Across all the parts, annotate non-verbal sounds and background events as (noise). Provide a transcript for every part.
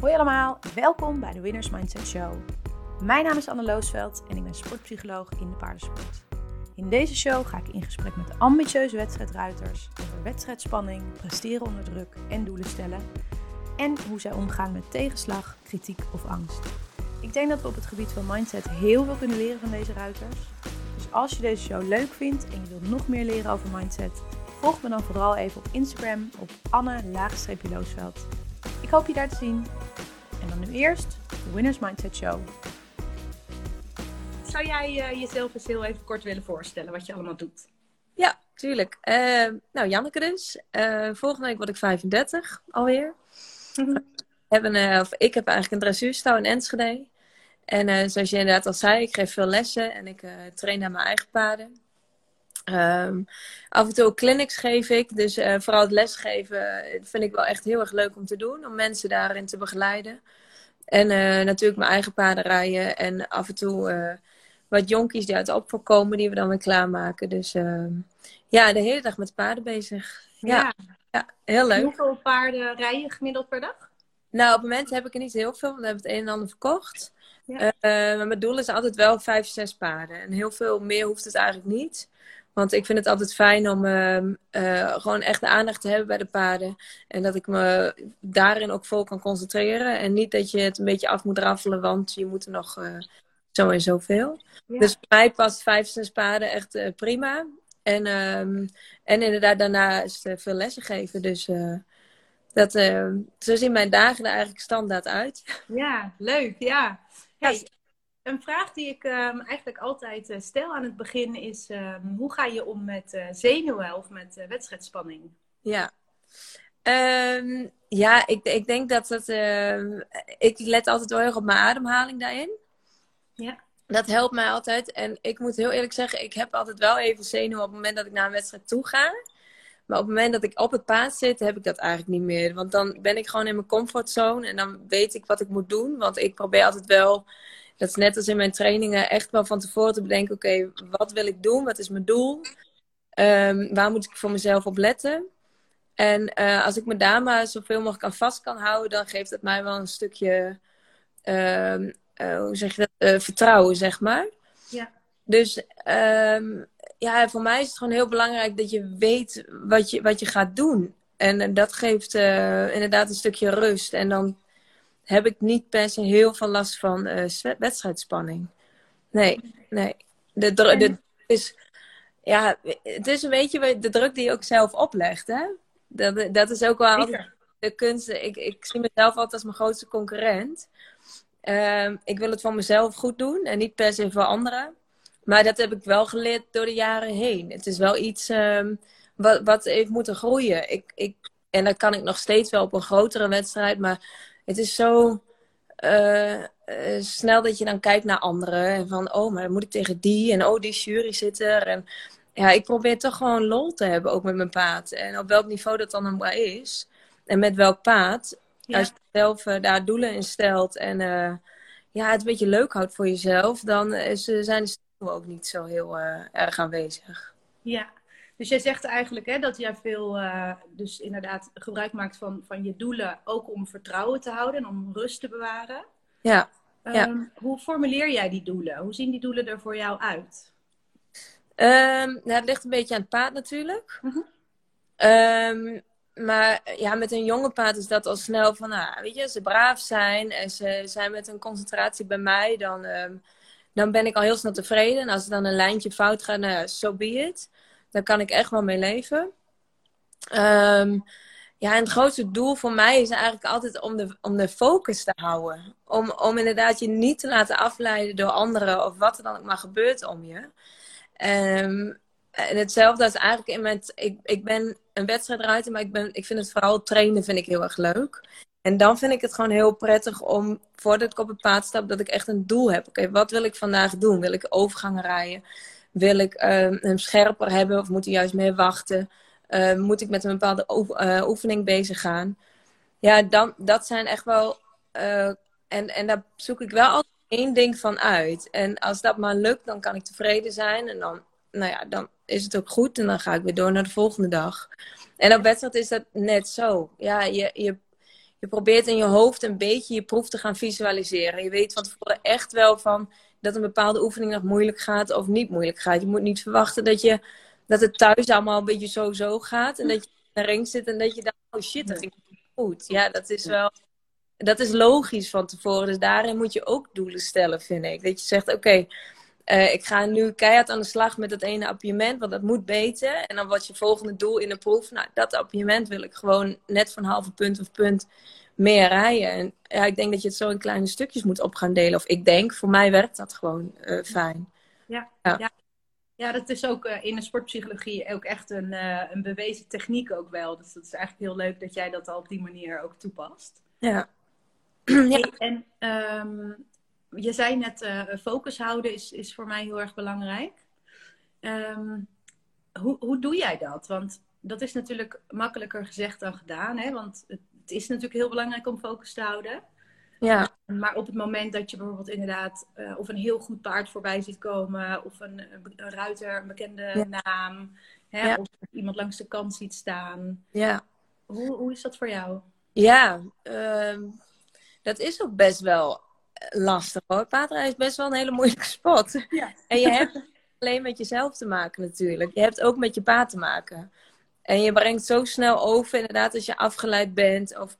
Hoi allemaal, welkom bij de Winners Mindset Show. Mijn naam is Anne Loosveld en ik ben sportpsycholoog in de paardensport. In deze show ga ik in gesprek met ambitieuze wedstrijdruiters over wedstrijdspanning, presteren onder druk en doelen stellen. En hoe zij omgaan met tegenslag, kritiek of angst. Ik denk dat we op het gebied van mindset heel veel kunnen leren van deze ruiters. Dus als je deze show leuk vindt en je wilt nog meer leren over mindset, volg me dan vooral even op Instagram op Anne-Loosveld. Ik hoop je daar te zien. En dan nu eerst de Winners Mindset Show. Zou jij uh, jezelf eens heel even kort willen voorstellen wat je allemaal doet? Ja, tuurlijk. Uh, nou, Janneke dus. Uh, volgende week word ik 35 alweer. Mm-hmm. Hebben, of, ik heb eigenlijk een dressuurstal in Enschede. En zoals je inderdaad al zei, ik geef veel lessen en ik train naar mijn eigen paarden. Um, af en toe clinics geef ik. Dus uh, vooral het lesgeven vind ik wel echt heel erg leuk om te doen. Om mensen daarin te begeleiden. En uh, natuurlijk mijn eigen paarden rijden. En af en toe uh, wat jonkies die uit de opvang komen. Die we dan weer klaarmaken. Dus ehm, ja, de hele dag met paarden bezig. Ja, ja. ja heel leuk. Hoeveel paarden rij je gemiddeld per dag? Nou, op het moment heb ik er niet heel veel. Want we hebben het een en ander verkocht. Ja. maar mijn doel is altijd wel vijf, zes paarden. En heel veel meer hoeft het eigenlijk niet. Want ik vind het altijd fijn om uh, uh, gewoon echt de aandacht te hebben bij de paarden. En dat ik me daarin ook vol kan concentreren. En niet dat je het een beetje af moet raffelen, want je moet er nog uh, zo en zoveel. Ja. Dus voor mij past vijf, zes paarden echt uh, prima. En, um, en inderdaad, daarna is het veel lessen geven. Dus dat, zo zien mijn dagen er eigenlijk standaard uit. Ja, leuk. Ja. Hey, een vraag die ik um, eigenlijk altijd uh, stel aan het begin is: um, hoe ga je om met uh, zenuwen of met uh, wedstrijdspanning? Ja. Um, ja, ik, ik denk dat het. ik let altijd wel heel erg op mijn ademhaling daarin. Ja. Dat helpt mij altijd. En ik moet heel eerlijk zeggen, ik heb altijd wel even zenuwen op het moment dat ik naar een wedstrijd toe ga. Maar op het moment dat ik op het paard zit, heb ik dat eigenlijk niet meer. Want dan ben ik gewoon in mijn comfortzone en dan weet ik wat ik moet doen. Want ik probeer altijd wel dat is net als in mijn trainingen echt wel van tevoren te bedenken: oké, wat wil ik doen? Wat is mijn doel? Um, waar moet ik voor mezelf op letten? En uh, als ik me daar maar zoveel mogelijk aan vast kan houden, dan geeft het mij wel een stukje, uh, uh, hoe zeg je dat, uh, vertrouwen, zeg maar. Ja. Dus um, ja, voor mij is het gewoon heel belangrijk dat je weet wat je, wat je gaat doen. En dat geeft inderdaad een stukje rust. En dan heb ik niet per se heel veel last van uh, wedstrijdspanning. Nee, nee. De, de, de, is, ja, het is een beetje de druk die je ook zelf oplegt. Hè? Dat, dat is ook wel de kunst. Ik, ik zie mezelf altijd als mijn grootste concurrent. Uh, ik wil het voor mezelf goed doen en niet per se voor anderen. Maar dat heb ik wel geleerd door de jaren heen. Het is wel iets uh, wat, wat heeft moeten groeien. Ik, ik, en dat kan ik nog steeds wel op een grotere wedstrijd. Maar het is zo uh, snel dat je dan kijkt naar anderen. En van, oh, maar dan moet ik tegen die. En oh, die jury zit er. En ja, ik probeer toch gewoon lol te hebben, ook met mijn paard. En op welk niveau dat dan maar is. En met welk paard. Als je zelf uh, daar doelen in stelt. En ja, het een beetje leuk houdt voor jezelf. Dan is, zijn de ook niet zo heel erg aanwezig. Ja, dus jij zegt eigenlijk hè, dat jij veel uh, dus inderdaad gebruik maakt van, van je doelen, ook om vertrouwen te houden en om rust te bewaren. Ja. Um, ja. Hoe formuleer jij die doelen? Hoe zien die doelen er voor jou uit? Um, nou, het ligt een beetje aan het paard natuurlijk. -huh. um, maar ja, met een jonge paard is dat al snel van, nou, weet je, ze braaf zijn en ze zijn met een concentratie bij mij, dan, dan ben ik al heel snel tevreden. En als er dan een lijntje fout gaat, nou, so be it. Daar kan ik echt wel mee leven. Um, ja, en het grootste doel voor mij is eigenlijk altijd om de, om de focus te houden. Om, om inderdaad je niet te laten afleiden door anderen of wat er dan ook maar gebeurt om je. Um, en hetzelfde is eigenlijk in mijn. Ik, ik ben een wedstrijdruiter, maar ik, ben, ik vind het vooral trainen vind ik heel erg leuk. En dan vind ik het gewoon heel prettig om, voordat ik op het paard stap, dat ik echt een doel heb. Oké, wat wil ik vandaag doen? Wil ik overgangen rijden? Wil ik uh, hem scherper hebben of moet hij juist meer wachten? Uh, moet ik met een bepaalde uh, oefening bezig gaan? Ja, dan, dat zijn echt wel. Uh, en, en daar zoek ik wel altijd één ding van uit. En als dat maar lukt, dan kan ik tevreden zijn. En dan, nou ja, dan is het ook goed. En dan ga ik weer door naar de volgende dag. En op wedstrijd is dat net zo. Ja, je, je, je probeert in je hoofd een beetje je proef te gaan visualiseren. Je weet van tevoren echt wel van dat een bepaalde oefening nog moeilijk gaat of niet moeilijk gaat. Je moet niet verwachten dat, je, dat het thuis allemaal een beetje zo-zo gaat. En dat je in de ring zit en dat je dan, oh shit, dat ging goed. Ja, dat is wel, dat is logisch van tevoren. Dus daarin moet je ook doelen stellen, vind ik. Dat je zegt, oké, eh, ik ga nu keihard aan de slag met dat ene appiëment, want dat moet beter. En dan wordt je volgende doel in de proef, nou, dat appiëment wil ik gewoon net van halve punt of punt meer rijden. En ja, ik denk dat je het zo in kleine stukjes moet op gaan delen. Of ik denk, voor mij werkt dat gewoon uh, fijn. Ja, ja. ja. dat is ook uh, in de sportpsychologie ook echt een, een bewezen techniek ook wel. Dus dat is eigenlijk heel leuk dat jij dat al op die manier ook toepast. Ja. (clears throat) ja. en um, je zei net, focus houden is, is voor mij heel erg belangrijk. Um, hoe, hoe doe jij dat? Want dat is natuurlijk makkelijker gezegd dan gedaan. Hè? Want het, het is natuurlijk heel belangrijk om focus te houden. Ja. Maar op het moment dat je bijvoorbeeld inderdaad uh, of een heel goed paard voorbij ziet komen, of een, een ruiter, een bekende naam, hè, ja. of iemand langs de kant ziet staan. Ja. Hoe, hoe is dat voor jou? Ja, uh, dat is ook best wel lastig hoor. Paardrijden is best wel een hele moeilijke (laughs) spot. Ja. En je hebt alleen met jezelf te maken natuurlijk. Je hebt ook met je paard te maken. En je brengt zo snel over, inderdaad, als je afgeleid bent of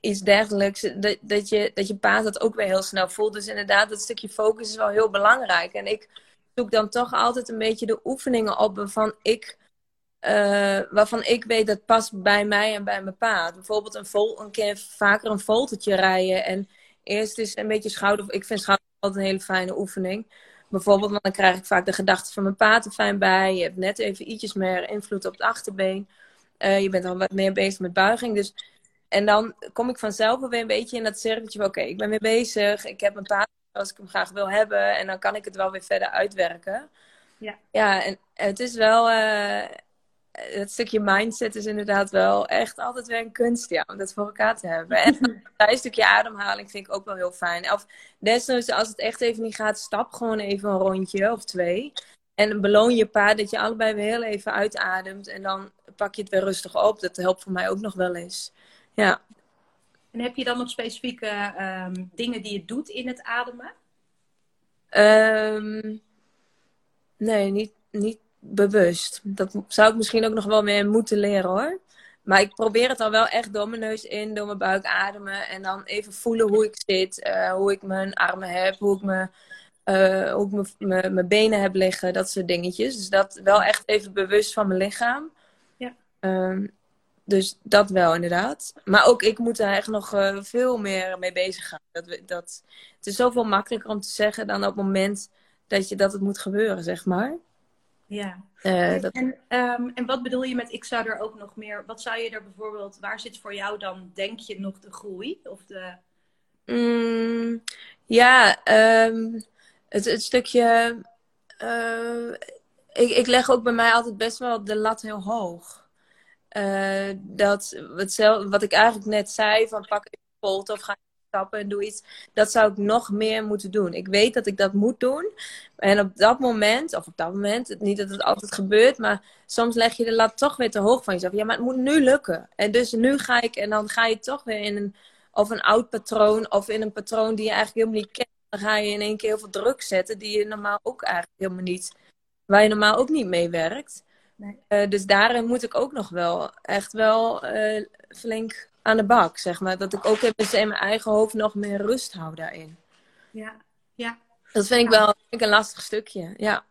iets dergelijks, dat, dat, je, dat je paard dat ook weer heel snel voelt. Dus inderdaad, dat stukje focus is wel heel belangrijk. En ik zoek dan toch altijd een beetje de oefeningen op waarvan ik, uh, waarvan ik weet dat past bij mij en bij mijn paard. Bijvoorbeeld een, vol, een keer vaker een voltertje rijden en Eerst is een beetje schouder. Ik vind schouder altijd een hele fijne oefening. Bijvoorbeeld, want dan krijg ik vaak de gedachten van mijn paard er fijn bij. Je hebt net even ietsjes meer invloed op het achterbeen. Uh, je bent al wat meer bezig met buiging. Dus, en dan kom ik vanzelf weer een beetje in dat cirkeltje van... Oké, ik ben weer bezig. Ik heb een paard als ik hem graag wil hebben. En dan kan ik het wel weer verder uitwerken. Ja, ja en het is wel... Uh, het stukje mindset is inderdaad wel echt altijd weer een kunst, ja, om dat voor elkaar te hebben. En (laughs) een stukje ademhaling vind ik ook wel heel fijn. Of desnoods, als het echt even niet gaat, stap gewoon even een rondje of twee. En beloon je paard dat je allebei weer heel even uitademt. En dan pak je het weer rustig op. Dat helpt voor mij ook nog wel eens. Ja. En heb je dan nog specifieke um, dingen die je doet in het ademen? Um, nee, niet, niet bewust. Dat zou ik misschien ook nog wel meer moeten leren hoor. Maar ik probeer het al wel echt door mijn neus in, door mijn buik ademen. En dan even voelen hoe ik zit, uh, hoe ik mijn armen heb, hoe ik, me, uh, hoe ik mijn benen heb liggen. Dat soort dingetjes. Dus dat wel echt even bewust van mijn lichaam. Ja. Um, dus dat wel inderdaad. Maar ook ik moet er echt nog uh, veel meer mee bezig gaan. Dat, dat, het is zoveel makkelijker om te zeggen dan op het moment dat, je, dat het moet gebeuren, zeg maar. Ja. Uh, dat... en, um, en wat bedoel je met ik zou er ook nog meer... Wat zou je er bijvoorbeeld... Waar zit voor jou dan, denk je, nog de groei? Of de... Mm, ja, um, het, het stukje... Uh, ik, ik leg ook bij mij altijd best wel de lat heel hoog. Uh, dat, wat, wat ik eigenlijk net zei, van pak een volt of ga stappen en doe iets. Dat zou ik nog meer moeten doen. Ik weet dat ik dat moet doen. En op dat moment, of op dat moment, niet dat het altijd gebeurt, maar soms leg je de lat toch weer te hoog van jezelf. Ja, maar het moet nu lukken. En dus nu ga ik, en dan ga je toch weer in een, of een oud patroon, of in een patroon die je eigenlijk helemaal niet kent. Dan ga je in één keer heel veel druk zetten, die je normaal ook eigenlijk helemaal niet, waar je normaal ook niet mee werkt. Nee. Uh, dus daarin moet ik ook nog wel echt wel uh, flink aan de bak, zeg maar. Dat ik ook even in mijn eigen hoofd nog meer rust hou daarin. Ja, ja. Dat vind ik wel vind ik een lastig stukje, ja.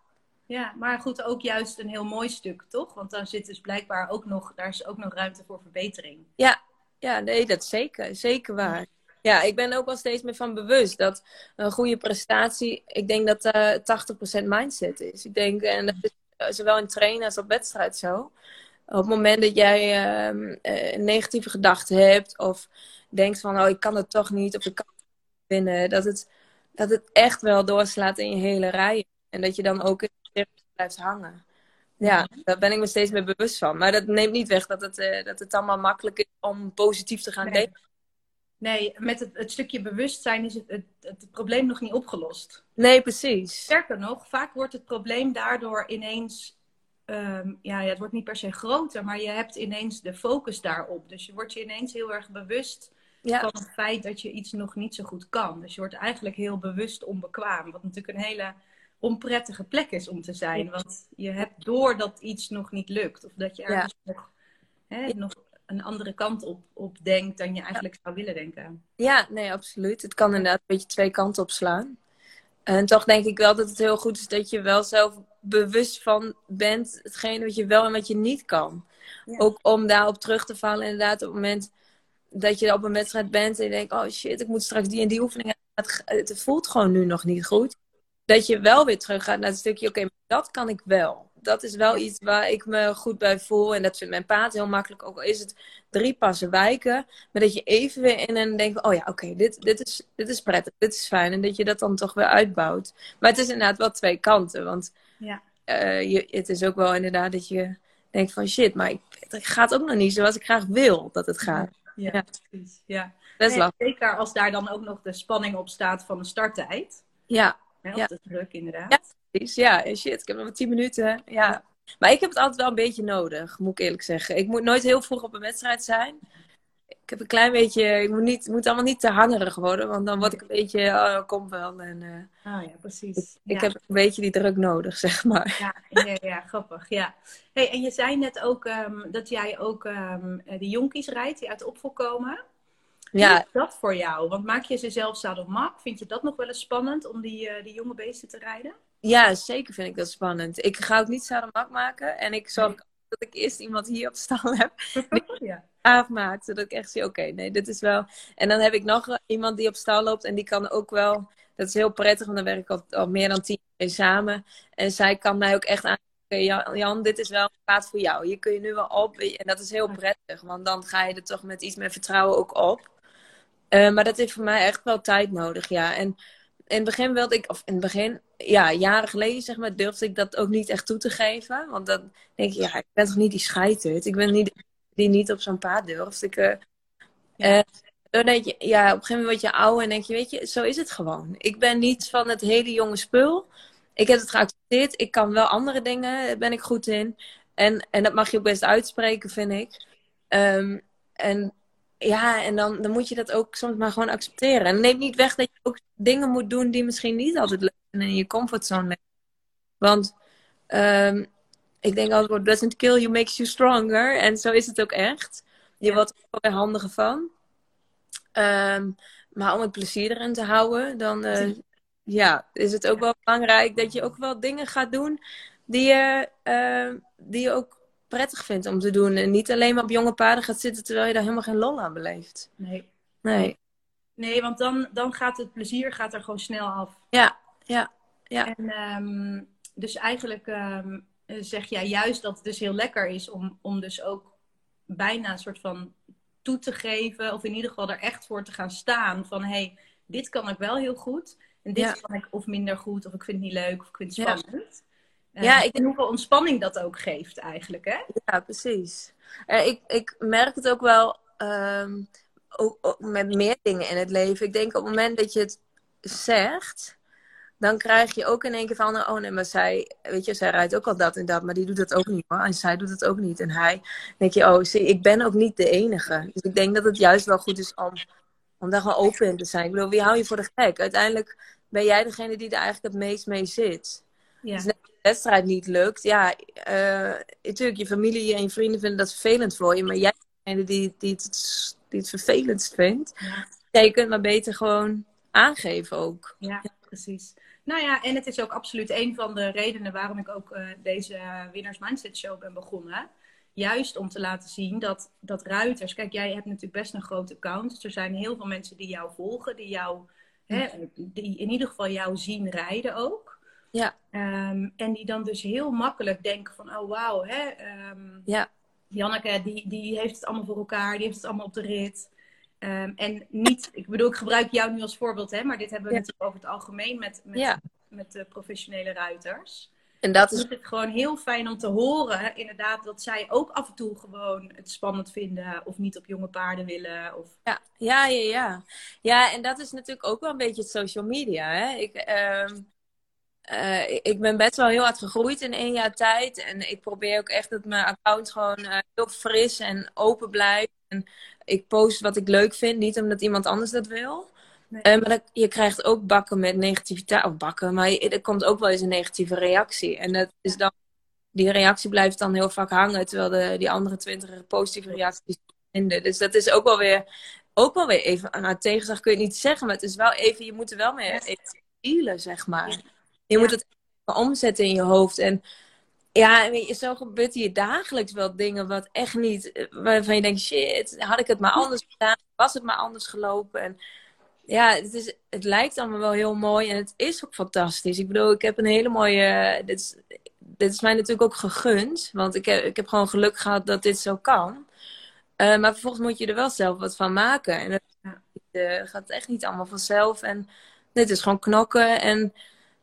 Ja, maar goed, ook juist een heel mooi stuk, toch? Want dan zit dus blijkbaar ook nog, daar is ook nog ruimte voor verbetering. Ja, ja nee, dat is zeker, zeker waar. Ja, ik ben ook wel steeds meer van bewust dat een goede prestatie, ik denk dat uh, eh, 80% mindset is. Ik denk, en dat is eh, zowel in trainen als op wedstrijd zo op het moment dat jij uh, een negatieve gedachte hebt of denkt van oh ik kan het toch niet of ik kan het winnen, dat het, dat het echt wel doorslaat in je hele rij. En dat je dan ook in de blijft hangen. Ja, daar ben ik me steeds meer bewust van. Maar dat neemt niet weg dat het, uh, dat het allemaal makkelijk is om positief te gaan nee. denken. Nee, met het, het, stukje bewustzijn is het, het, het, probleem nog niet opgelost. Nee, precies. Sterker nog, vaak wordt het probleem daardoor ineens ehm, ja, het wordt niet per se groter, maar je hebt ineens de focus daarop. Dus je wordt je ineens heel erg bewust van het feit dat je iets nog niet zo goed kan. Dus je wordt eigenlijk heel bewust onbekwaam. Wat natuurlijk een hele onprettige plek is om te zijn. Want je hebt door dat iets nog niet lukt. Of dat je ergens nog, hè, nog een andere kant op, op denkt dan je eigenlijk zou willen denken. Ja, nee, absoluut. Het kan inderdaad een beetje twee kanten op slaan. En toch denk ik wel dat het heel goed is dat je wel zelf bewust van bent, hetgene wat je wel en wat je niet kan. Ook om daarop terug te vallen, inderdaad, op het moment dat je op een wedstrijd bent en je denkt, oh shit, ik moet straks die en die oefeningen. Het, het voelt gewoon nu nog niet goed. Dat je wel weer terug gaat naar het stukje, oké, dat kan ik wel. Dat is wel iets waar ik me goed bij voel. En dat vindt mijn paard heel makkelijk. Ook al is het drie passen wijken. Maar dat je even weer in en denkt, oh ja, oké, dit, dit, is, dit is prettig, dit is fijn. En dat je dat dan toch weer uitbouwt. Maar het is inderdaad wel twee kanten. Want ja. Uh, je, het is ook wel inderdaad dat je denkt van shit, maar ik, het gaat ook nog niet zoals ik graag wil dat het gaat. Ja, ja. precies. Ja. nee, zeker als daar dan ook nog de spanning op staat van de starttijd. Ja. ja. Dat is druk inderdaad. Ja, precies. Ja, shit, ik heb nog maar tien minuten. Ja. Maar ik heb het altijd wel een beetje nodig, moet ik eerlijk zeggen. Ik moet nooit heel vroeg op een wedstrijd zijn ik heb een klein beetje, ik moet, niet, moet allemaal niet te hangerig worden, want dan word ik een beetje, oh, kom wel. En, uh, oh ja, precies. Ik, heb een beetje die druk nodig, zeg maar. Ja, ja, ja grappig, ja. Hey, en je zei net ook um, dat jij ook um, de jonkies rijdt die uit de opvolg komen. Ja. is dat voor jou? Want maak je ze zelf zadelmak? Vind je dat nog wel eens spannend om die, uh, die jonge beesten te rijden? Ja, zeker vind ik dat spannend. Ik ga ook niet zadelmak maken en ik zorg dat ik eerst iemand hier op stal heb. (laughs) ja afmaakt. Zodat ik echt zie, oké, nee, dit is wel... En dan heb ik nog iemand die op stal loopt en die kan ook wel... Dat is heel prettig, want dan werk ik al, al meer dan tien jaar samen. En zij kan mij ook echt aan Jan, Jan, dit is wel een paard voor jou. Je kun je nu wel op. En dat is heel prettig, want dan ga je er toch met iets meer vertrouwen ook op. Uh, maar dat heeft voor mij echt wel tijd nodig, ja. En in het begin wilde ik, of in het begin, ja, jaren geleden zeg maar, durfde ik dat ook niet echt toe te geven. Want dan denk je, ja, ik ben toch niet die scheiterd. Ik ben niet die niet op zo'n paard durft. Ik, uh, ja. dan denk je, ja, op een gegeven moment word je ouder en denk je, weet je, zo is het gewoon. Ik ben niet van het hele jonge spul. Ik heb het geaccepteerd. Ik kan wel andere dingen, ben ik goed in. En, en dat mag je ook best uitspreken, vind ik. Um, en ja, en dan, dan moet je dat ook soms maar gewoon accepteren. En neem niet weg dat je ook dingen moet doen die misschien niet altijd leuk zijn in je comfortzone. Want um, ik denk altijd, what doesn't kill you makes you stronger. En zo is het ook echt. Je wordt er handiger van. Ehm, maar om het plezier erin te houden, dan uh, ja, is het ook wel belangrijk dat je ook wel dingen gaat doen die je, uh, die je ook prettig vindt om te doen. En niet alleen maar op jonge paarden gaat zitten terwijl je daar helemaal geen lol aan beleeft. Nee. Nee. Nee, want dan, dan gaat het plezier gaat er gewoon snel af. Ja, ja, ja. En um, dus eigenlijk um, eh, zeg jij juist dat het dus heel lekker is om, om dus ook bijna een soort van toe te geven, of in ieder geval er echt voor te gaan staan van hé, hey, dit kan ik wel heel goed. En dit kan ik of minder goed, of ik vind het niet leuk, of ik vind het spannend. Ja, uh, ja ik... En hoeveel ontspanning dat ook geeft eigenlijk, hè? Ja, precies. Uh, ik, ik merk het ook wel um, ook, ook met meer dingen in het leven. Ik denk op het moment dat je het zegt, dan krijg je ook in één keer van, oh nee, maar zij, weet je, zij rijdt ook al dat en dat, maar die doet dat ook niet hoor. En zij doet het ook niet. En hij, denk je, oh, zie, ik ben ook niet de enige. Dus ik denk dat het juist wel goed is om, om daar gewoon open in te zijn. Ik bedoel, wie hou je voor de gek? Uiteindelijk ben jij degene die er eigenlijk het meest mee zit. Ja. Dus als de wedstrijd niet lukt, ja, uh, natuurlijk, je familie en je vrienden vinden dat vervelend voor je, maar jij bent degene die, die, het, die het vervelendst vindt. Ja. ja. je kunt maar beter gewoon aangeven ook. Ja, precies. Nou ja, en het is ook absoluut een van de redenen waarom ik ook uh, deze Winners Mindset Show ben begonnen. Juist om te laten zien dat, dat ruiters. Kijk, jij hebt natuurlijk best een groot account. Dus er zijn heel veel mensen die jou volgen, die jou, hè, die in ieder geval jou zien rijden ook. Ja. Um, en die dan dus heel makkelijk denken van, oh wauw, hè. Um, ja. Janneke, die, die heeft het allemaal voor elkaar, die heeft het allemaal op de rit. Um, en niet, ik bedoel, ik gebruik jou nu als voorbeeld, hè, maar dit hebben we natuurlijk over het algemeen met, met, met de professionele ruiters. En dat is... het gewoon heel fijn om te horen, inderdaad, dat zij ook af en toe gewoon het spannend vinden of niet op jonge paarden willen. Of... Ja, ja, ja, ja. Ja, en dat is natuurlijk ook wel een beetje het social media. Hè? Ik, um, uh, ik ben best wel heel hard gegroeid in één jaar tijd. En ik probeer ook echt dat mijn account gewoon uh, heel fris en open blijft. En ik post wat ik leuk vind, niet omdat iemand anders dat wil. Nee. Uh, maar dat, je krijgt ook bakken met negativiteit. Of bakken, maar er komt ook wel eens een negatieve reactie. En dat is dan, die reactie blijft dan heel vaak hangen. Terwijl de, die andere twintig positieve reacties vinden. Dus dat is ook wel weer, ook wel weer even. Nou, tegenzag kun je het niet zeggen, maar het is wel even. Je moet er wel mee even dealen, zeg maar. Je moet het omzetten in je hoofd. En ja, zo gebeurt hier dagelijks wel dingen wat echt niet, waarvan je denkt, shit, had ik het maar anders gedaan, was het maar anders gelopen. En ja, het, is, het lijkt allemaal wel heel mooi en het is ook fantastisch. Ik bedoel, ik heb een hele mooie, dit is, dit is mij natuurlijk ook gegund, want ik heb, ik heb gewoon geluk gehad dat dit zo kan. Uh, maar vervolgens moet je er wel zelf wat van maken. En het uh, gaat echt niet allemaal vanzelf. En dit is gewoon knokken en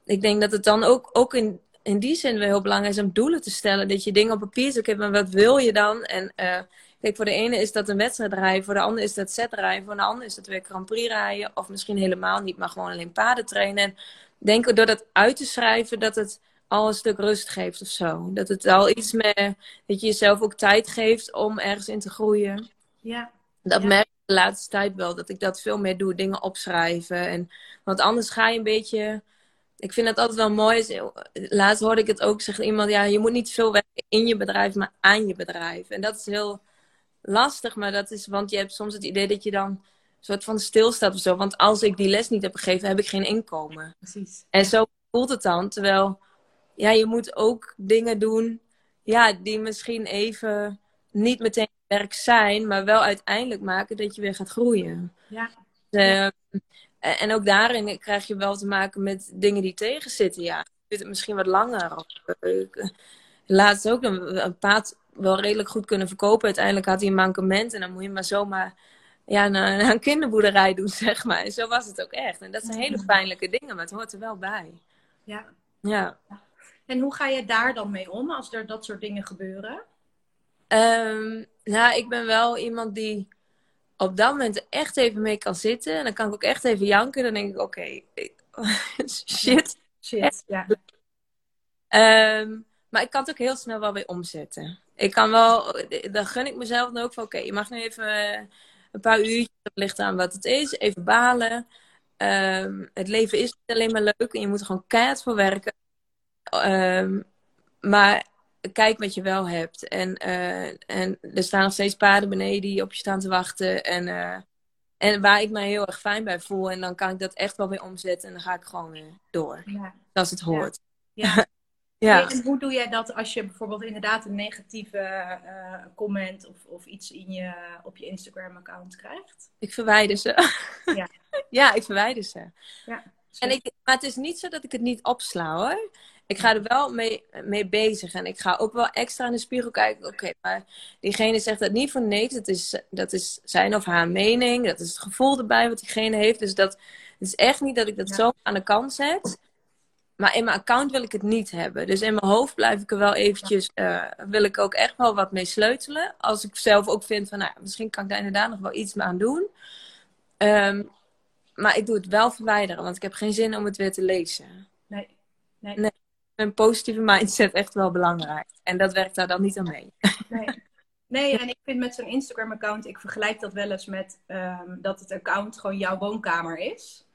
ik denk dat het dan ook, ook in, in die zin wel heel belangrijk is om doelen te stellen. Dat je dingen op papier zet, maar wat wil je dan? En uh, kijk, voor de ene is dat een wedstrijd rijden, voor de ander is dat set rijden, voor de ander is dat weer Grand Prix rijden. Of misschien helemaal niet, maar gewoon alleen paarden trainen. En denk door dat uit te schrijven dat het al een stuk rust geeft of zo. Dat het al iets meer, dat je jezelf ook tijd geeft om ergens in te groeien. Ja. Dat merk ik de laatste tijd wel, dat ik dat veel meer doe, dingen opschrijven. En, want anders ga je een beetje ik vind het altijd wel mooi. Laatst hoorde ik het ook, zegt iemand, ja, je moet niet veel werken in je bedrijf, maar aan je bedrijf. En dat is heel lastig, maar dat is, want je hebt soms het idee dat je dan een soort van stilstaat of zo. Want als ik die les niet heb gegeven, heb ik geen inkomen. Precies. En zo voelt het dan, terwijl, ja, je moet ook dingen doen, ja, die misschien even niet meteen werk zijn, maar wel uiteindelijk maken dat je weer gaat groeien. Ja. Uh, en ook daarin krijg je wel te maken met dingen die tegenzitten. Ja, het misschien wat langer. Laatst ook een, een paard wel redelijk goed kunnen verkopen. Uiteindelijk had hij een mankement. En dan moet je maar zomaar ja, naar, (laughs) een kinderboerderij doen, zeg maar. En zo was het ook echt. En dat zijn hele pijnlijke dingen, maar het hoort er wel bij. Ja. ja. En hoe ga je daar dan mee om als er dat soort dingen gebeuren? Um, nou, ik ben wel iemand die op dat moment echt even mee kan zitten. En dan kan ik ook echt even janken. Dan denk ik, oké, (laughs) shit. Shit, ja. Ehm, maar ik kan het ook heel snel wel weer omzetten. Ik kan wel, dan gun ik mezelf dan ook van, oké, je mag nu even eh, een paar uurtjes, dat ligt aan wat het is, even balen. Ehm, het leven is niet alleen maar leuk en je moet er gewoon keihard voor werken. Um, maar kijk wat je wel hebt. En, uh, en er staan nog steeds paarden beneden die op je staan te wachten. En, uh, en waar ik mij heel erg fijn bij voel. En dan kan ik dat echt wel weer omzetten. En dan ga ik gewoon weer door. Ja. Als het hoort. Ja. (laughs) ja. En hoe doe jij dat als je bijvoorbeeld inderdaad een negatieve uh, comment of, of iets in je, op je Instagram-account krijgt? Ik verwijder ze. (laughs) Ja, ja ik verwijder ze. Ja, en ik, maar het is niet zo dat ik het niet opsla hoor ik ga er wel mee, mee bezig. En ik ga ook wel extra in de spiegel kijken. Oké, maar diegene zegt dat niet voor niks. Dat is, dat is zijn of haar mening. Dat is het gevoel erbij wat diegene heeft. Dus dat het is echt niet dat ik dat zo aan de kant zet. Maar in mijn account wil ik het niet hebben. Dus in mijn hoofd blijf ik er wel eventjes... Uh, wil ik ook echt wel wat mee sleutelen. Als ik zelf ook vind van... Nou, misschien kan ik daar inderdaad nog wel iets aan doen. Um, maar ik doe het wel verwijderen. Want ik heb geen zin om het weer te lezen. Nee. Nee. nee een positieve mindset echt wel belangrijk. En dat werkt daar dan niet aan mee. Nee. Nee, en ik vind met zo'n Instagram-account, ik vergelijk dat wel eens met um, dat het account gewoon jouw woonkamer is.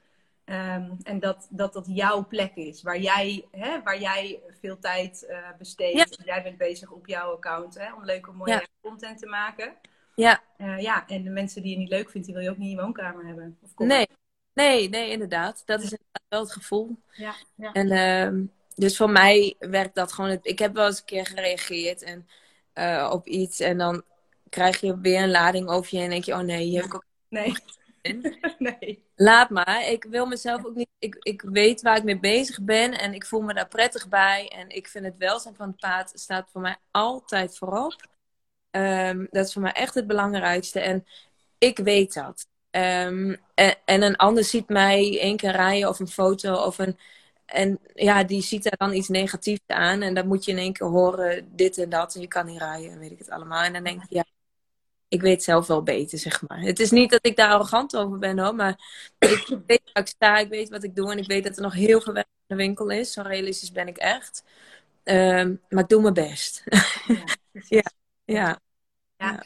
Um, en dat, dat dat jouw plek is, waar jij, hè, waar jij veel tijd uh, besteedt. Jij bent bezig op jouw account hè, om leuke, mooie content te maken. Ja. Uh, ja, en de mensen die je niet leuk vindt, die wil je ook niet in je woonkamer hebben. Of nee. nee, nee, inderdaad. Dat is wel het gevoel. Ja, ja. En uh, dus voor mij werkt dat gewoon. Ik heb wel eens een keer gereageerd en, uh, op iets. En dan krijg je weer een lading over je. En denk je, oh nee, hier heb ik ook. (laughs) Nee. (laughs) nee. Laat maar. Ik wil mezelf ook niet. Ik, ik weet waar ik mee bezig ben. En ik voel me daar prettig bij. En ik vind het welzijn van het paard staat voor mij altijd voorop. Um, dat is voor mij echt het belangrijkste. En ik weet dat. Um, en, en, een ander ziet mij één keer rijden of een foto of een en ja, die ziet daar dan iets negatiefs aan. En dan moet je in één keer horen dit en dat. En je kan niet rijden en weet ik het allemaal. En dan denk ik, ja, ik weet zelf wel beter, zeg maar. Het is niet dat ik daar arrogant over ben hoor. Maar ik weet waar ik sta, ik weet wat ik doe. En ik weet dat er nog heel veel werk de winkel is. Zo realistisch ben ik echt. Ehm, maar ik doe mijn best. (laughs) Ja, ja, ja.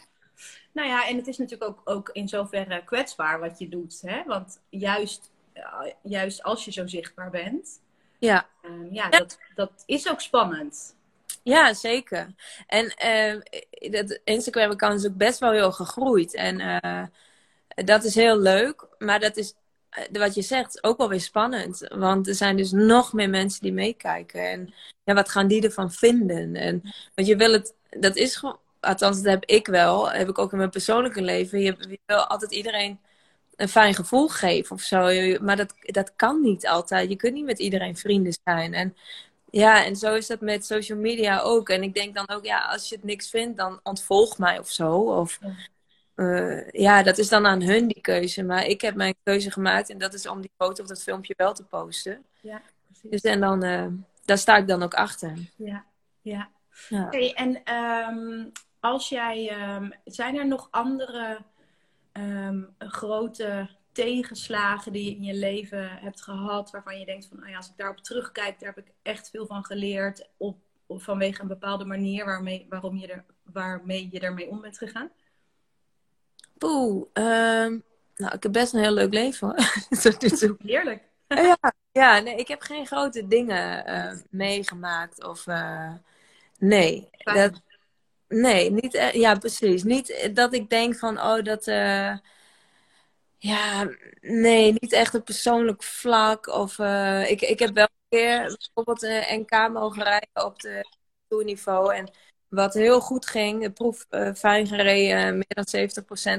Nou ja, en het is natuurlijk ook, ook in zoverre kwetsbaar wat je doet. Hè? Want juist, juist als je zo zichtbaar bent, ja. Um, ja, Dat, dat is ook spannend. Ja, zeker. En uh, dat Instagram-account is ook best wel heel gegroeid. En uh, dat is heel leuk. Maar dat is, uh, wat je zegt, ook wel weer spannend. Want er zijn dus nog meer mensen die meekijken. En ja, wat gaan die ervan vinden? En, want je wil het, dat is gewoon, althans dat heb ik wel. Heb ik ook in mijn persoonlijke leven. Je, je wil altijd iedereen een fijn gevoel geven of zo. Maar dat, dat kan niet altijd. Je kunt niet met iedereen vrienden zijn. En ja, en zo is dat met social media ook. En ik denk dan ook, ja, als je het niks vindt, dan ontvolg mij of zo. Of ja. Uh, ja, dat is dan aan hun die keuze. Maar ik heb mijn keuze gemaakt en dat is om die foto of dat filmpje wel te posten. Ja, precies. Dus en dan, uh, daar sta ik dan ook achter. Ja, ja. ja. Hey, en um, als jij, um, zijn er nog andere um, grote tegenslagen die je in je leven hebt gehad, waarvan je denkt van, oh ja, als ik daarop terugkijk, daar heb ik echt veel van geleerd, op, op vanwege een bepaalde manier waarmee, waarom je er, waarmee je ermee om bent gegaan? Poeh, um, nou, ik heb best een heel leuk leven hoor. (laughs) Heerlijk. ja, ja nee, ik heb geen grote dingen uh, meegemaakt of uh, nee. Dat, nee, niet, uh, ja precies. Niet dat ik denk van, oh dat ja, nee, niet echt een persoonlijk vlak. Of, uh, ik, ik heb wel een keer bijvoorbeeld een NK mogen rijden op de toerniveau. En wat heel goed ging, de proef fijn gereden, meer dan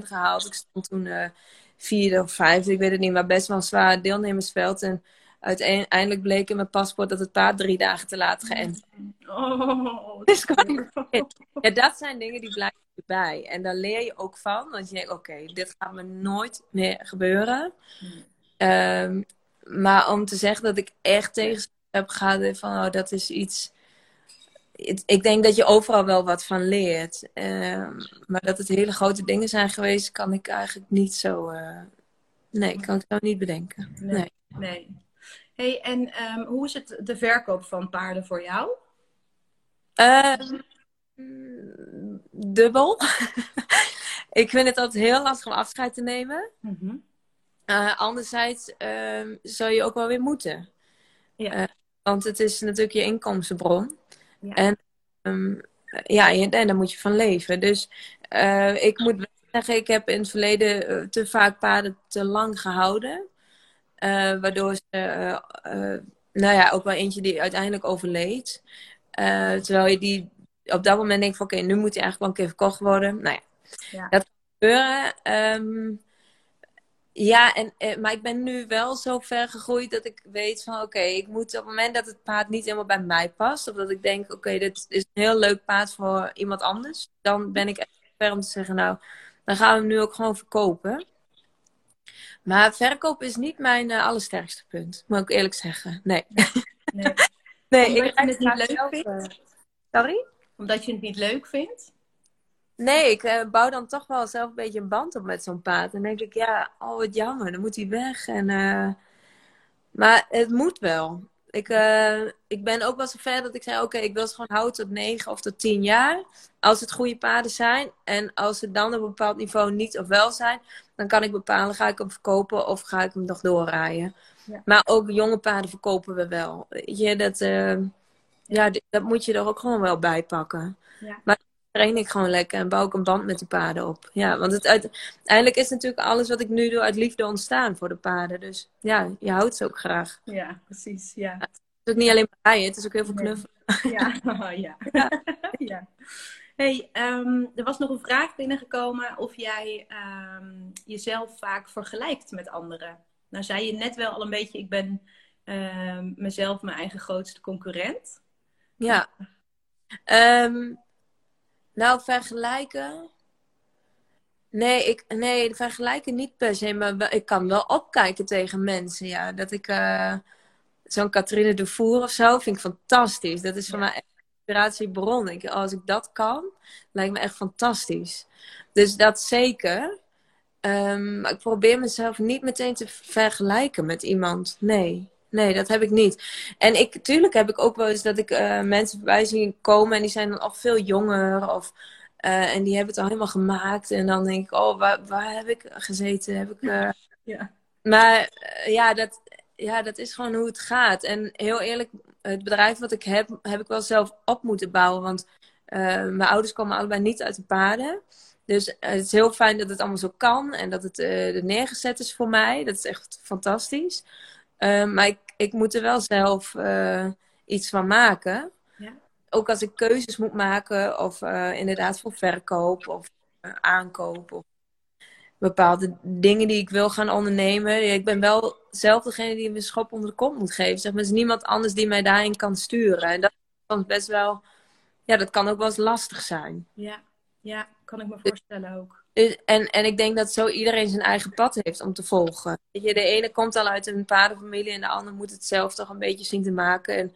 70% gehaald. Ik stond toen vierde of vijfde, ik weet het niet, maar best wel een zwaar deelnemersveld. En uiteindelijk bleek in mijn paspoort dat het paard drie dagen te laat geënt. Oh, dus ja, dat zijn dingen die blijven erbij. En daar leer je ook van. Want je denkt, oké, dit gaat me nooit meer gebeuren. Um, maar om te zeggen dat ik echt tegen heb gehad van, oh, dat is iets... Ik denk dat je overal wel wat van leert. Um, maar dat het hele grote dingen zijn geweest, kan ik eigenlijk niet zo... Uh... Nee, kan ik zo niet bedenken. Nee. nee. Hey, en um, hoe is het de verkoop van paarden voor jou? Uh, dubbel. (laughs) ik vind het altijd heel lastig om afscheid te nemen. Mm -hmm. uh, anderzijds uh, zou je ook wel weer moeten. Ja. Uh, want het is natuurlijk je inkomstenbron. Ja. En ja, en daar moet je van leven. Dus eh, ik moet zeggen, ik heb in het verleden te vaak paarden te lang gehouden. Waardoor ze, nou ja, ook wel eentje die uiteindelijk overleed. terwijl je die op dat moment denk ik van oké, nu moet hij eigenlijk wel een keer verkocht worden. Nou ja, ja. dat kan gebeuren. Um, ja, en, eh, maar ik ben nu wel zo ver gegroeid dat ik weet van oké, ik moet op het moment dat het paard niet helemaal bij mij past, of dat ik denk oké, dit is een heel leuk paard voor iemand anders, dan ben ik echt ver om te zeggen nou, dan gaan we hem nu ook gewoon verkopen. Maar verkoop is niet mijn uh, allersterkste punt, moet ik eerlijk zeggen. Nee. Nee, (laughs) nee ik het niet leuk zelf, uh, Sorry? Omdat je het niet leuk vindt? Nee, ik uh, bouw dan toch wel zelf een beetje een band op met zo'n paard. En denk ik, ja, oh wat jammer, dan moet hij weg. En, uh... Maar het moet wel. Ik, uh, ik ben ook wel zo ver dat ik zei, oké, ik wil ze gewoon houden tot 9 of tot 10 jaar. Als het goede paarden zijn. En als ze dan op een bepaald niveau niet of wel zijn, dan kan ik bepalen, ga ik hem verkopen of ga ik hem nog doorrijden. Ja. Maar ook jonge paarden verkopen we wel. Weet je, dat ja, dat moet je er ook gewoon wel bij pakken. Ja. Maar train ik gewoon lekker en bouw ik een band met de paarden op. Ja, want het uiteindelijk is natuurlijk alles wat ik nu doe uit liefde ontstaan voor de paarden. Dus ja, je houdt ze ook graag. Ja, precies. Ja. het is ook niet alleen maar rijden, het is ook heel veel knuffelen. Ja, (laughs) ja. ja. (laughs) ja. Hey, um, er was nog een vraag binnengekomen of jij um, jezelf vaak vergelijkt met anderen. Nou zei je net wel al een beetje, ik ben um, mezelf mijn eigen grootste concurrent. Ja. Um, nou, vergelijken. Nee, ik, nee, vergelijken niet per se, maar ik kan wel opkijken tegen mensen. Ja, dat ik uh, zo'n Catherine de Voer of zo vind ik fantastisch. Dat is voor mij echt een inspiratiebron. Ik, als ik dat kan, lijkt me echt fantastisch. Dus dat zeker. Um, maar ik probeer mezelf niet meteen te vergelijken met iemand. Nee, nee, dat heb ik niet. En ik, tuurlijk heb ik ook wel eens dat ik uh, mensen voorbij zie komen en die zijn dan al veel jonger. Of, uh, en die hebben het al helemaal gemaakt. En dan denk ik, oh, waar, waar heb ik gezeten? Heb ik, uh... (laughs) ja. Maar ja, dat, ja, dat is gewoon hoe het gaat. En heel eerlijk, het bedrijf wat ik heb, heb ik wel zelf op moeten bouwen. Want mijn ouders komen allebei niet uit de paarden. Dus het is heel fijn dat het allemaal zo kan en dat het er neergezet is voor mij. Dat is echt fantastisch. Ehm, maar ik, ik moet er wel zelf uh, iets van maken. Ja. Ook als ik keuzes moet maken, of uh, inderdaad voor verkoop of uh, aankoop. Of bepaalde dingen die ik wil gaan ondernemen. Ik ben wel zelf degene die me schop onder de kont moet geven. Zeg maar, er is niemand anders die mij daarin kan sturen. En dat kan best wel, ja, dat kan ook wel eens lastig zijn. Ja, ja kan ik me voorstellen ook. En, en ik denk dat zo iedereen zijn eigen pad heeft om te volgen. Je, de ene komt al uit een paardenfamilie en de ander moet het zelf toch een beetje zien te maken. En,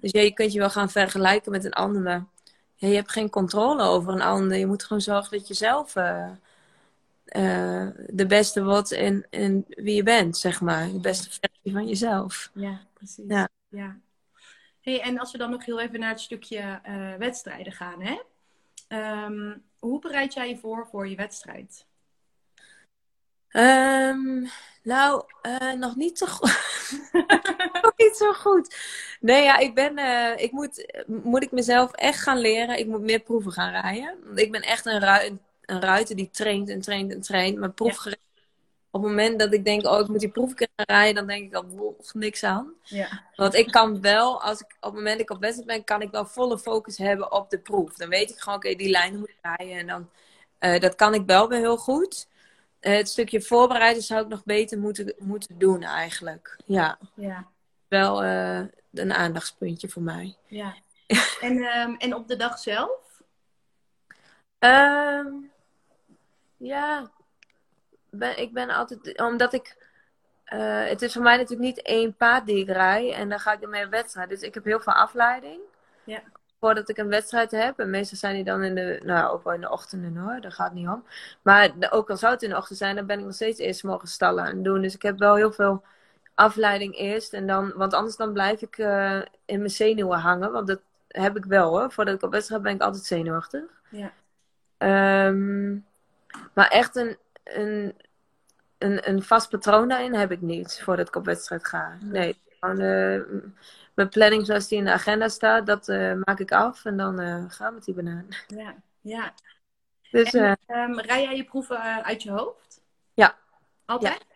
dus ja, je kunt je wel gaan vergelijken met een ander, maar ja, je hebt geen controle over een ander. Je moet gewoon zorgen dat je zelf uh, uh, de beste wordt in, in wie je bent, zeg maar. De beste versie van jezelf. Ja, precies. Ja. ja. Hey, en als we dan nog heel even naar het stukje uh, wedstrijden gaan, hè? Um, hoe bereid jij je voor voor je wedstrijd? Um, nou, uh, nog niet zo goed. (laughs) nog niet zo goed. Nee, ja, ik ben. Uh, ik moet, moet ik mezelf echt gaan leren. Ik moet meer proeven gaan rijden. Ik ben echt een, ru een ruiter die traint en traint en traint. Maar proefgerecht op het moment dat ik denk, oh, ik moet die proef gaan rijden, dan denk ik al, niks aan. Ja. Want ik kan wel, als ik op het moment dat ik op wedstrijd ben, kan ik wel volle focus hebben op de proef. Dan weet ik gewoon, oké, die lijn moet ik rijden. En dan, uh, dat kan ik wel weer heel goed. Uh, het stukje voorbereiden zou ik nog beter moeten, moeten doen eigenlijk. Ja. ja. Wel uh, een aandachtspuntje voor mij. Ja. en, um, en op de dag zelf? Um, ja, ben, ik ben altijd, omdat ik, uh, het is voor mij natuurlijk niet één paard die ik rij en dan ga ik ermee een wedstrijd. Dus ik heb heel veel afleiding. Ja. Voordat ik een wedstrijd heb. En meestal zijn die dan in de, nou ook wel in de ochtenden hoor, daar gaat het niet om. Maar ook al zou het in de ochtend zijn, dan ben ik nog steeds eerst morgen stallen aan het doen. Dus ik heb wel heel veel afleiding eerst. En dan, want anders dan blijf ik uh, in mijn zenuwen hangen. Want dat heb ik wel hoor. Voordat ik op wedstrijd ben ik altijd zenuwachtig. Ja. Um, maar echt een, een, een, een vast patroon daarin heb ik niet voordat ik op wedstrijd ga. Nee, gewoon uh, mijn planning zoals die in de agenda staat, dat uh, maak ik af en dan uh, gaan we met die banaan. Ja, ja. Dus, en, um, rij jij je proeven uit je hoofd? Ja. Altijd?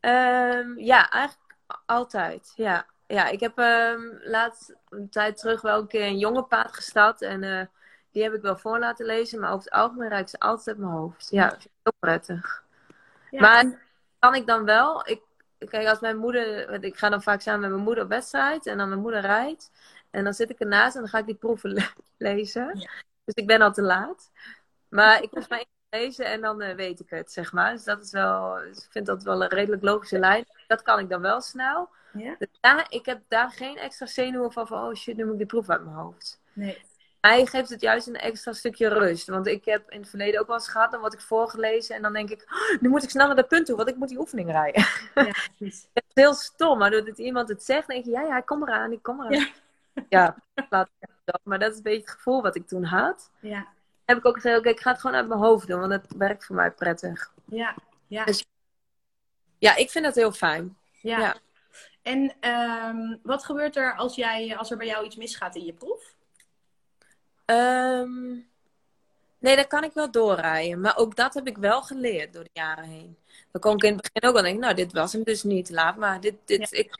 Ja, um, ja eigenlijk altijd. Ja. ja, ik heb um, laatst een tijd terug wel een keer een jonge paard gestart en die heb ik wel voor laten lezen, maar over het algemeen raak ik ze altijd uit mijn hoofd. Ja, dat vind ik heel prettig. Maar kan ik dan wel, ik, kijk, als mijn moeder, ik ga dan vaak samen met mijn moeder op wedstrijd en dan mijn moeder rijdt. En dan zit ik ernaast en dan ga ik die proeven lezen. Dus ik ben al te laat. Maar ik hoef maar één lezen en dan uh, weet ik het, zeg maar. Dus dat is wel, ik vind dat wel een redelijk logische lijn. Dat kan ik dan wel snel. Ja? Dus daar, ik heb daar geen extra zenuwen van, van, oh shit, nu moet ik die proef uit mijn hoofd. Nee mij geeft het juist een extra stukje rust. Want ik heb in het verleden ook wel eens gehad, dan word ik voorgelezen en dan denk ik, oh, nu moet ik snel naar dat punt toe, want ik moet die oefening rijden. Ja, (laughs) het is heel stom, maar doordat iemand het zegt, denk je, ja, ja, ik kom eraan, ik kom eraan. Ja, (laughs) ja. Maar dat is een beetje het gevoel wat ik toen had. Ja. Heb ik ook gezegd, oké, ik ga het gewoon uit mijn hoofd doen, want het werkt voor mij prettig. Ja, ja. Dus, ja, ik vind dat heel fijn. Ja. ja. En um, wat gebeurt er als, jij, als er bij jou iets misgaat in je proef? Um, nee, dat kan ik wel doorrijden. Maar ook dat heb ik wel geleerd door de jaren heen. Dan kon ik in het begin ook wel denken, nou, dit was hem dus niet. Laat maar, dit, dit, ik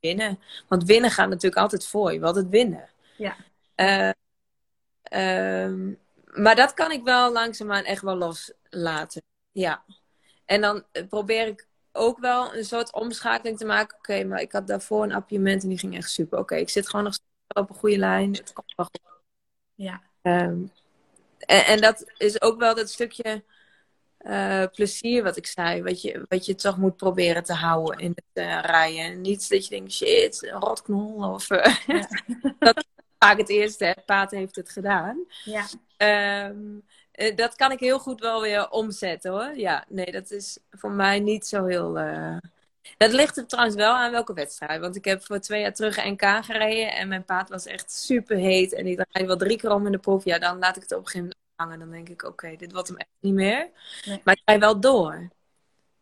winnen. Want winnen gaat natuurlijk altijd voor. Je wilt het winnen. Ja. Uh, um, maar dat kan ik wel langzaamaan echt wel loslaten. Ja. En dan eh, probeer ik ook wel een soort omschakeling te maken. Oké, maar ik had daarvoor een appiëment en die ging echt super. Oké, ik zit gewoon nog op een goede lijn. Het komt wel goed. Ja. Um, en, en, dat is ook wel dat stukje uh, plezier wat ik zei. Wat je, wat je toch moet proberen te houden in het uh, rijden. Niet dat je denkt, shit, een rotknol. Of, uh, ja. (laughs) dat is vaak het eerste. Hè. Paat heeft het gedaan. Ja. Um, dat kan ik heel goed wel weer omzetten hoor. Ja, nee, dat is voor mij niet zo heel Dat ligt er trouwens wel aan welke wedstrijd. Want ik heb voor twee jaar terug NK gereden. En mijn paard was echt super heet. En ik rijd wel drie keer om in de proef. Ja, dan laat ik het op een gegeven moment hangen. Dan denk ik, oké, dit wordt hem echt niet meer. Maar ik rijd wel door.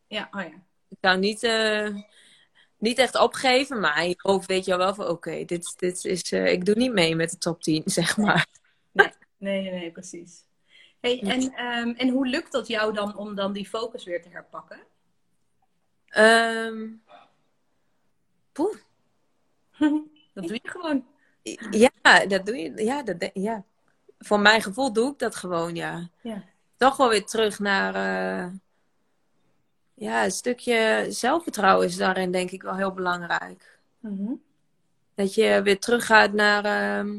Ja, oh ja. Ik zou niet, uh, niet echt opgeven. Maar je hoofd weet je wel van, oké, dit, dit is... Uh, ik doe niet mee met de top 10, (laughs) zeg maar. Nee, nee, nee, nee precies. Hey, en, um, en hoe lukt dat jou dan om dan die focus weer te herpakken? Um, poeh. (laughs) dat doe je gewoon. Ja, dat doe je. Ja, dat, ja. Voor mijn gevoel doe ik dat gewoon, ja. ja. Toch wel weer terug naar. Uh, ja, een stukje zelfvertrouwen is daarin denk ik wel heel belangrijk. Mm -hmm. Dat je weer teruggaat naar. Uh,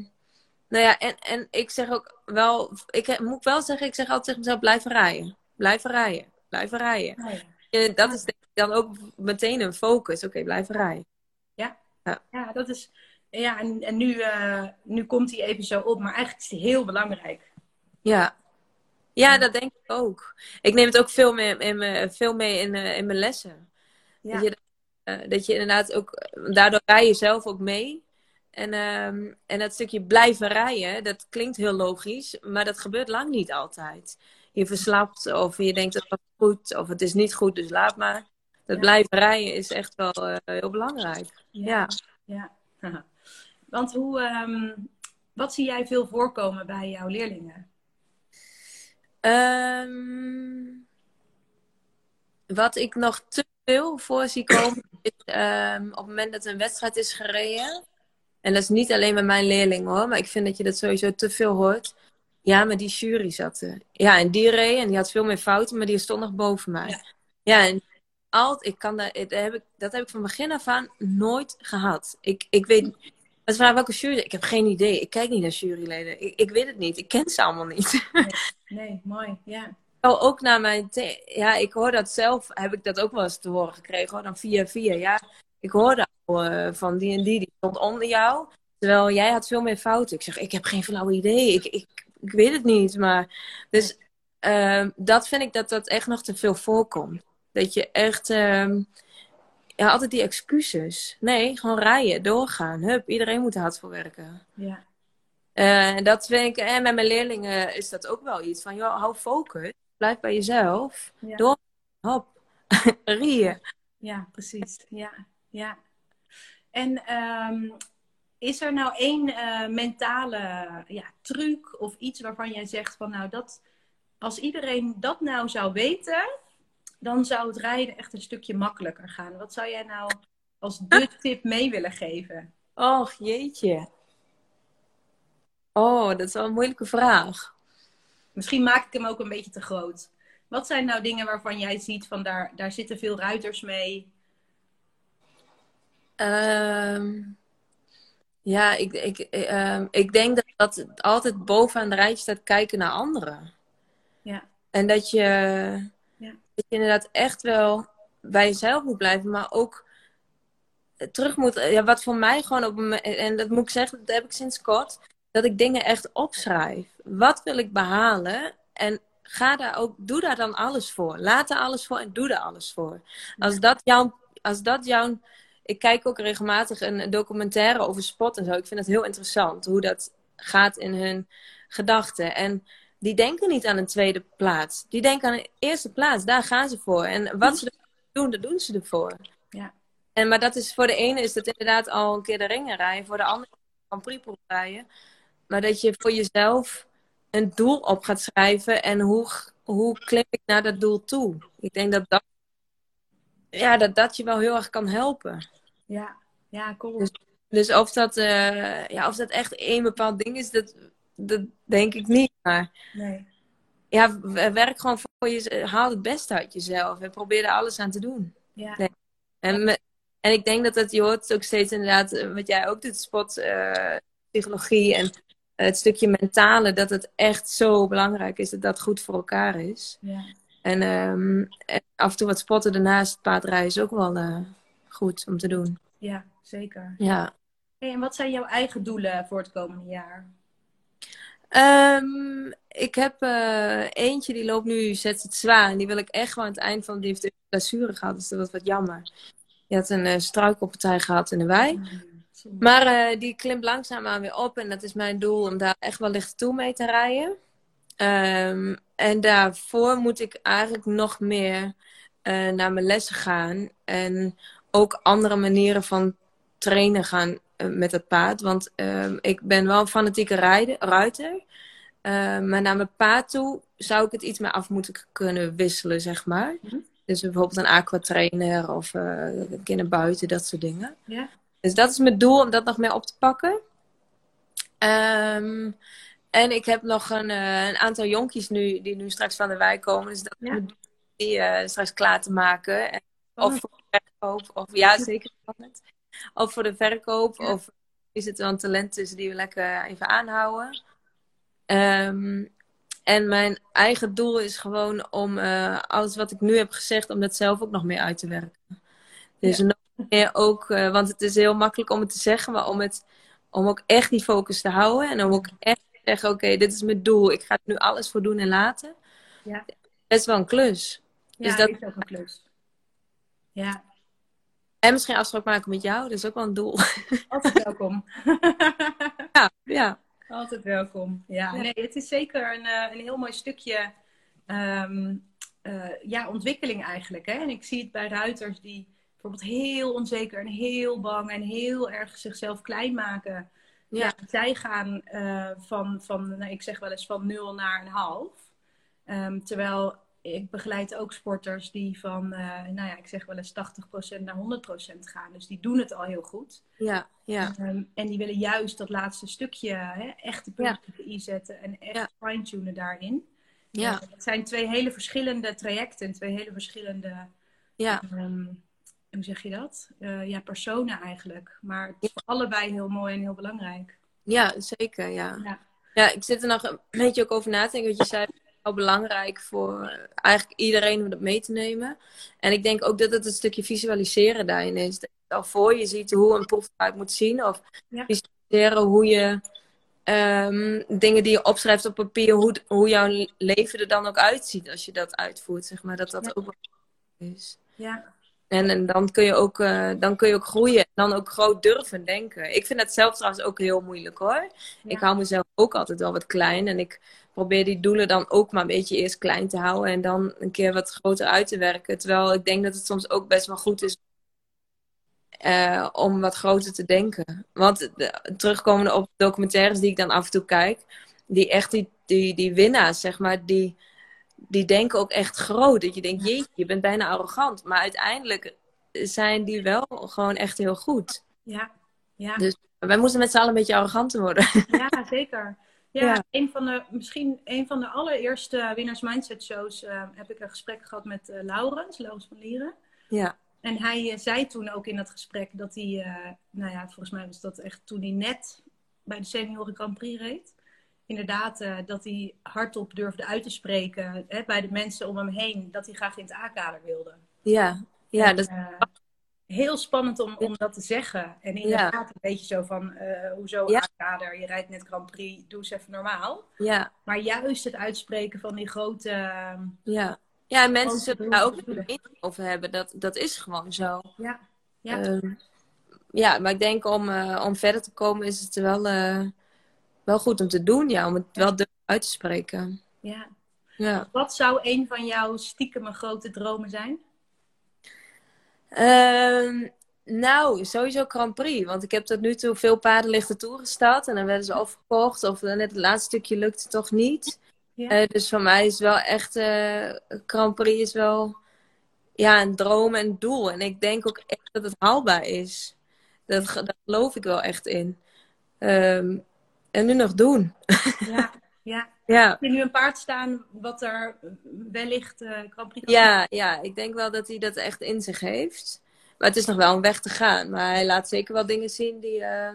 nou ja, en, en ik zeg ook wel. Ik moet wel zeggen, ik zeg altijd tegen mezelf: blijven rijden. Blijven rijden. Blijven rijden. Oh, ja. Dat is denk dan ook meteen een focus. Oké, okay, blijven rijden. Ja. ja. Ja, dat is. Ja, en, en nu, uh, nu komt hij even zo op, maar eigenlijk is hij heel belangrijk. Ja. Ja, dat denk ik ook. Ik neem het ook veel, meer in mijn, veel mee in, uh, in mijn lessen. Ja. Dat, je, uh, dat je inderdaad ook, daardoor rij je zelf ook mee. En, um, en dat stukje blijven rijden, dat klinkt heel logisch, maar dat gebeurt lang niet altijd. Je verslapt of je denkt het was goed of het is niet goed, dus laat maar dat ja. blijven rijden is echt wel uh, heel belangrijk. Ja. ja. ja. (laughs) Want hoe, um, wat zie jij veel voorkomen bij jouw leerlingen? Um, wat ik nog te veel voor zie komen is um, op het moment dat een wedstrijd is gereden. En dat is niet alleen met mijn leerling hoor, maar ik vind dat je dat sowieso te veel hoort. Ja, maar die jury zat er. Ja, en die reed en die had veel meer fouten, maar die stond nog boven mij. Ja, ja en altijd, ik kan dat, dat, heb ik, dat heb ik van begin af aan nooit gehad. Ik, ik weet, het vraag welke jury, ik heb geen idee. Ik kijk niet naar juryleden. Ik, ik weet het niet. Ik ken ze allemaal niet. Nee, (laughs) nee mooi, ja. Ook naar mijn, ja, ik hoor dat zelf, heb ik dat ook wel eens te horen gekregen, hoor, dan via via. Ja, ik hoorde al uh, van die en die, die stond onder jou. Terwijl jij had veel meer fouten. Ik zeg, ik heb geen flauw idee. Ik, ik, ik weet het niet. Maar, dus uh, dat vind ik dat dat echt nog te veel voorkomt. Dat je echt, um, ja, altijd die excuses. Nee, gewoon rijden, doorgaan. Hup, iedereen moet er hard voor werken. Ja. Uh, dat vind ik, en met mijn leerlingen is dat ook wel iets van, joh, hou focus, blijf bij jezelf, ja. door, hop, (laughs) rieën. Ja, precies. Ja, ja. En um, is er nou één uh, mentale ja, truc of iets waarvan jij zegt van, nou, dat, als iedereen dat nou zou weten, dan zou het rijden echt een stukje makkelijker gaan. Wat zou jij nou als de tip mee willen geven? Och, jeetje. Oh, dat is wel een moeilijke vraag. Misschien maak ik hem ook een beetje te groot. Wat zijn nou dingen waarvan jij ziet van daar, daar zitten veel ruiters mee? Um, ja, ik, ik, um, ik denk dat dat altijd bovenaan de rijtje staat kijken naar anderen. Ja. En dat je dat je inderdaad echt wel bij jezelf moet blijven, maar ook terug moet. Ja, wat voor mij gewoon op een. En dat moet ik zeggen, dat heb ik sinds kort. Dat ik dingen echt opschrijf. Wat wil ik behalen? En ga daar ook, doe daar dan alles voor. Laat er alles voor en doe er alles voor. Als dat jouw. Als dat jouw ik kijk ook regelmatig een documentaire over sport en zo. Ik vind het heel interessant hoe dat gaat in hun gedachten. En die denken niet aan een tweede plaats. Die denken aan een eerste plaats. Daar gaan ze voor. En wat ze doen, dat doen ze ervoor. Ja. En, maar dat is, voor de ene is dat inderdaad al een keer de ringen rijden. Voor de andere van Prix rijden. Maar dat je voor jezelf een doel op gaat schrijven. En hoe, hoe klim ik naar dat doel toe? Ik denk dat dat, ja, dat, dat je wel heel erg kan helpen. Ja, ja cool. Dus, dus of, dat, uh, ja, of dat echt één bepaald ding is, dat dat denk ik niet. Maar nee. ja, werk gewoon voor je. Haal het beste uit jezelf en probeer er alles aan te doen. Ja. Nee. En, en ik denk dat het, je hoort ook steeds inderdaad, eh, wat jij ook doet, spot, uh, psychologie en het stukje mentale, dat het echt zo belangrijk is dat dat goed voor elkaar is. Ja. En, um, en af en toe wat spotten daarnaast paardrijden is ook wel uh, goed om te doen. Ja, zeker. Ja. Hey, en wat zijn jouw eigen doelen voor het komende jaar? Um, ik heb uh, eentje die loopt nu, zet het zwaar. En die wil ik echt gewoon aan het eind van die heeft een blessure gehad. Dus dat was wat jammer. Die had een uh, struikelpartij gehad in de wei. Mm, maar uh, die klimt langzaamaan weer op. En dat is mijn doel om daar echt wel licht toe mee te rijden. Um, en daarvoor moet ik eigenlijk nog meer naar mijn lessen gaan. En ook andere manieren van trainen gaan met het paard. Want uh, ik ben wel een fanatieke rijder, ruiter. maar naar mijn paard toe zou ik het iets meer af moeten kunnen wisselen, zeg maar. Mhm. Dus bijvoorbeeld een aquatrainer of uh, kinderen buiten, dat soort dingen. Ja. Dus dat is mijn doel om dat nog meer op te pakken. Um, en ik heb nog een, uh, een, aantal jonkies nu, die nu straks van de wijk komen. Dus dat ja. die uh, straks klaar te maken. En, of oh. voor de verkoop. Of ja, zeker spannend. Of voor de verkoop. Of is het een talent tussen die we lekker even aanhouden. Um, en mijn eigen doel is gewoon om uh, alles wat ik nu heb gezegd, om dat zelf ook nog meer uit te werken. Dus nog meer ook, uh, want het is heel makkelijk om het te zeggen, maar om, het, om ook echt die focus te houden. En om ook echt te zeggen, oké, dit is mijn doel. Ik ga er nu alles voor doen en laten. Ja. Dat is wel een klus. Ja, dus dat is ook een klus. Ja. En misschien afspraak maken met jou, dat is ook wel een doel. (laughs) Altijd welkom. (laughs) ja, ja. Altijd welkom. Ja, nee, het is zeker een, uh, een heel mooi stukje um, uh, ja, ontwikkeling eigenlijk. Hè? En ik zie het bij ruiters die bijvoorbeeld heel onzeker en heel bang en heel erg zichzelf klein maken. Ja. ja zij gaan uh, van, van nou, ik zeg wel eens van nul naar een half. Um, terwijl ik begeleid ook sporters die van, uh, nou ja, ik zeg wel eens 80% naar 100% gaan. Dus die doen het al heel goed. Ja, ja. Um, en die willen juist dat laatste stukje hè, echt de ja. i zetten en echt ja. fine-tunen daarin. Ja. Uh, het zijn twee hele verschillende trajecten, twee hele verschillende, ja. Um, hoe zeg je dat? Uh, ja, personen eigenlijk. Maar het is voor allebei heel mooi en heel belangrijk. Ja, zeker, ja. ja. Ja, ik zit er nog een beetje ook over na te denken. Wat je zei, belangrijk voor eigenlijk iedereen om dat mee te nemen. En ik denk ook dat het een stukje visualiseren daarin is. Dat je al voor je ziet hoe een proef eruit moet zien. Of ja. visualiseren hoe je um, dingen die je opschrijft op papier, hoe, hoe jouw leven er dan ook uitziet als je dat uitvoert. Zeg maar, dat dat ja. ook is. Ja. En, en dan, kun je ook, uh, dan kun je ook groeien. En dan ook groot durven denken. Ik vind het zelf trouwens ook heel moeilijk hoor. Ik hou mezelf ook altijd wel wat klein. En ik probeer die doelen dan ook maar een beetje eerst klein te houden. En dan een keer wat groter uit te werken. Terwijl ik denk dat het soms ook best wel goed is uh, om wat groter te denken. Want de, terugkomende op documentaires die ik dan af en toe kijk. Die echt die, die, die winnaars, zeg maar, die die denken ook echt groot. Dat je denkt, jeetje, je bent bijna arrogant. Maar uiteindelijk zijn die wel gewoon echt heel goed. Ja, ja. Dus wij moeten met z'n allen een beetje arroganter worden. Ja, zeker. Ja, Een van de, misschien een van de allereerste Winners Mindset shows uh, heb ik een gesprek gehad met uh, Laurens, Laurens van Lieren. Ja. En hij uh, zei toen ook in dat gesprek dat hij, nou ja, volgens mij was dat echt toen hij net bij de Senioren Grand Prix reed inderdaad dat hij hardop durfde uit te spreken hè, bij de mensen om hem heen dat hij graag in het A-kader wilde. Ja, ja dat uh, heel spannend om, om dat te zeggen. En inderdaad ja. een beetje zo van, uh, hoezo ja. A-kader, je rijdt net Grand Prix, doe eens even normaal. Ja. Maar juist het uitspreken van die grote... Ja, ja en mensen zullen daar ook niet over hebben, dat, dat is gewoon zo. Ja, ja. Ehm, ja maar ik denk om, om verder te komen is het wel wel goed om te doen, ja, om het wel uit te spreken. Ja. ja. Wat zou een van jouw stiekem grote dromen zijn? Uh, nou, sowieso Grand Prix. Want ik heb tot nu toe veel paardenlichten toegesteld. En dan werden ze overgekocht. Of net het laatste stukje lukte toch niet. Ja. Uh, dus voor mij is wel echt... Uh, Grand Prix is wel ja, een droom en een doel. En ik denk ook echt dat het haalbaar is. Dat, daar geloof ik wel echt in. Um, en nu nog doen. Ja, (laughs) ja. ja. Heb je nu een paard staan wat er wellicht uh, Ja, ja, ik denk wel dat hij dat echt in zich heeft. Maar het is nog wel een weg te gaan. Maar hij laat zeker wel dingen zien die, uh,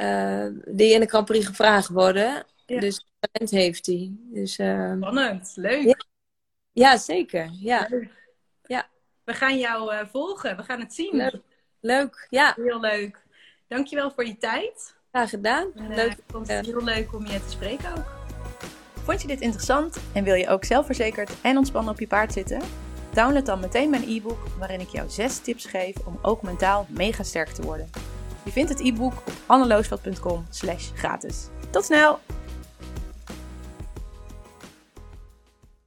uh, die in de Grand Prix gevraagd worden. Ja. Dus talent heeft hij. Dus, Spannend, leuk. Ja, ja zeker. Ja. Leuk. ja. We gaan jou volgen, we gaan het zien. Leuk. leuk, ja. Heel leuk. Dankjewel voor je tijd. Graag gedaan. Leuk. Vond het eh, heel leuk om je te spreken ook. Vond je dit interessant en wil je ook zelfverzekerd en ontspannen op je paard zitten? Download dan meteen mijn e-book waarin ik jou 6 tips geef om ook mentaal mega sterk te worden. Je vindt het e-book op anneloosvat.com slash gratis. Tot snel!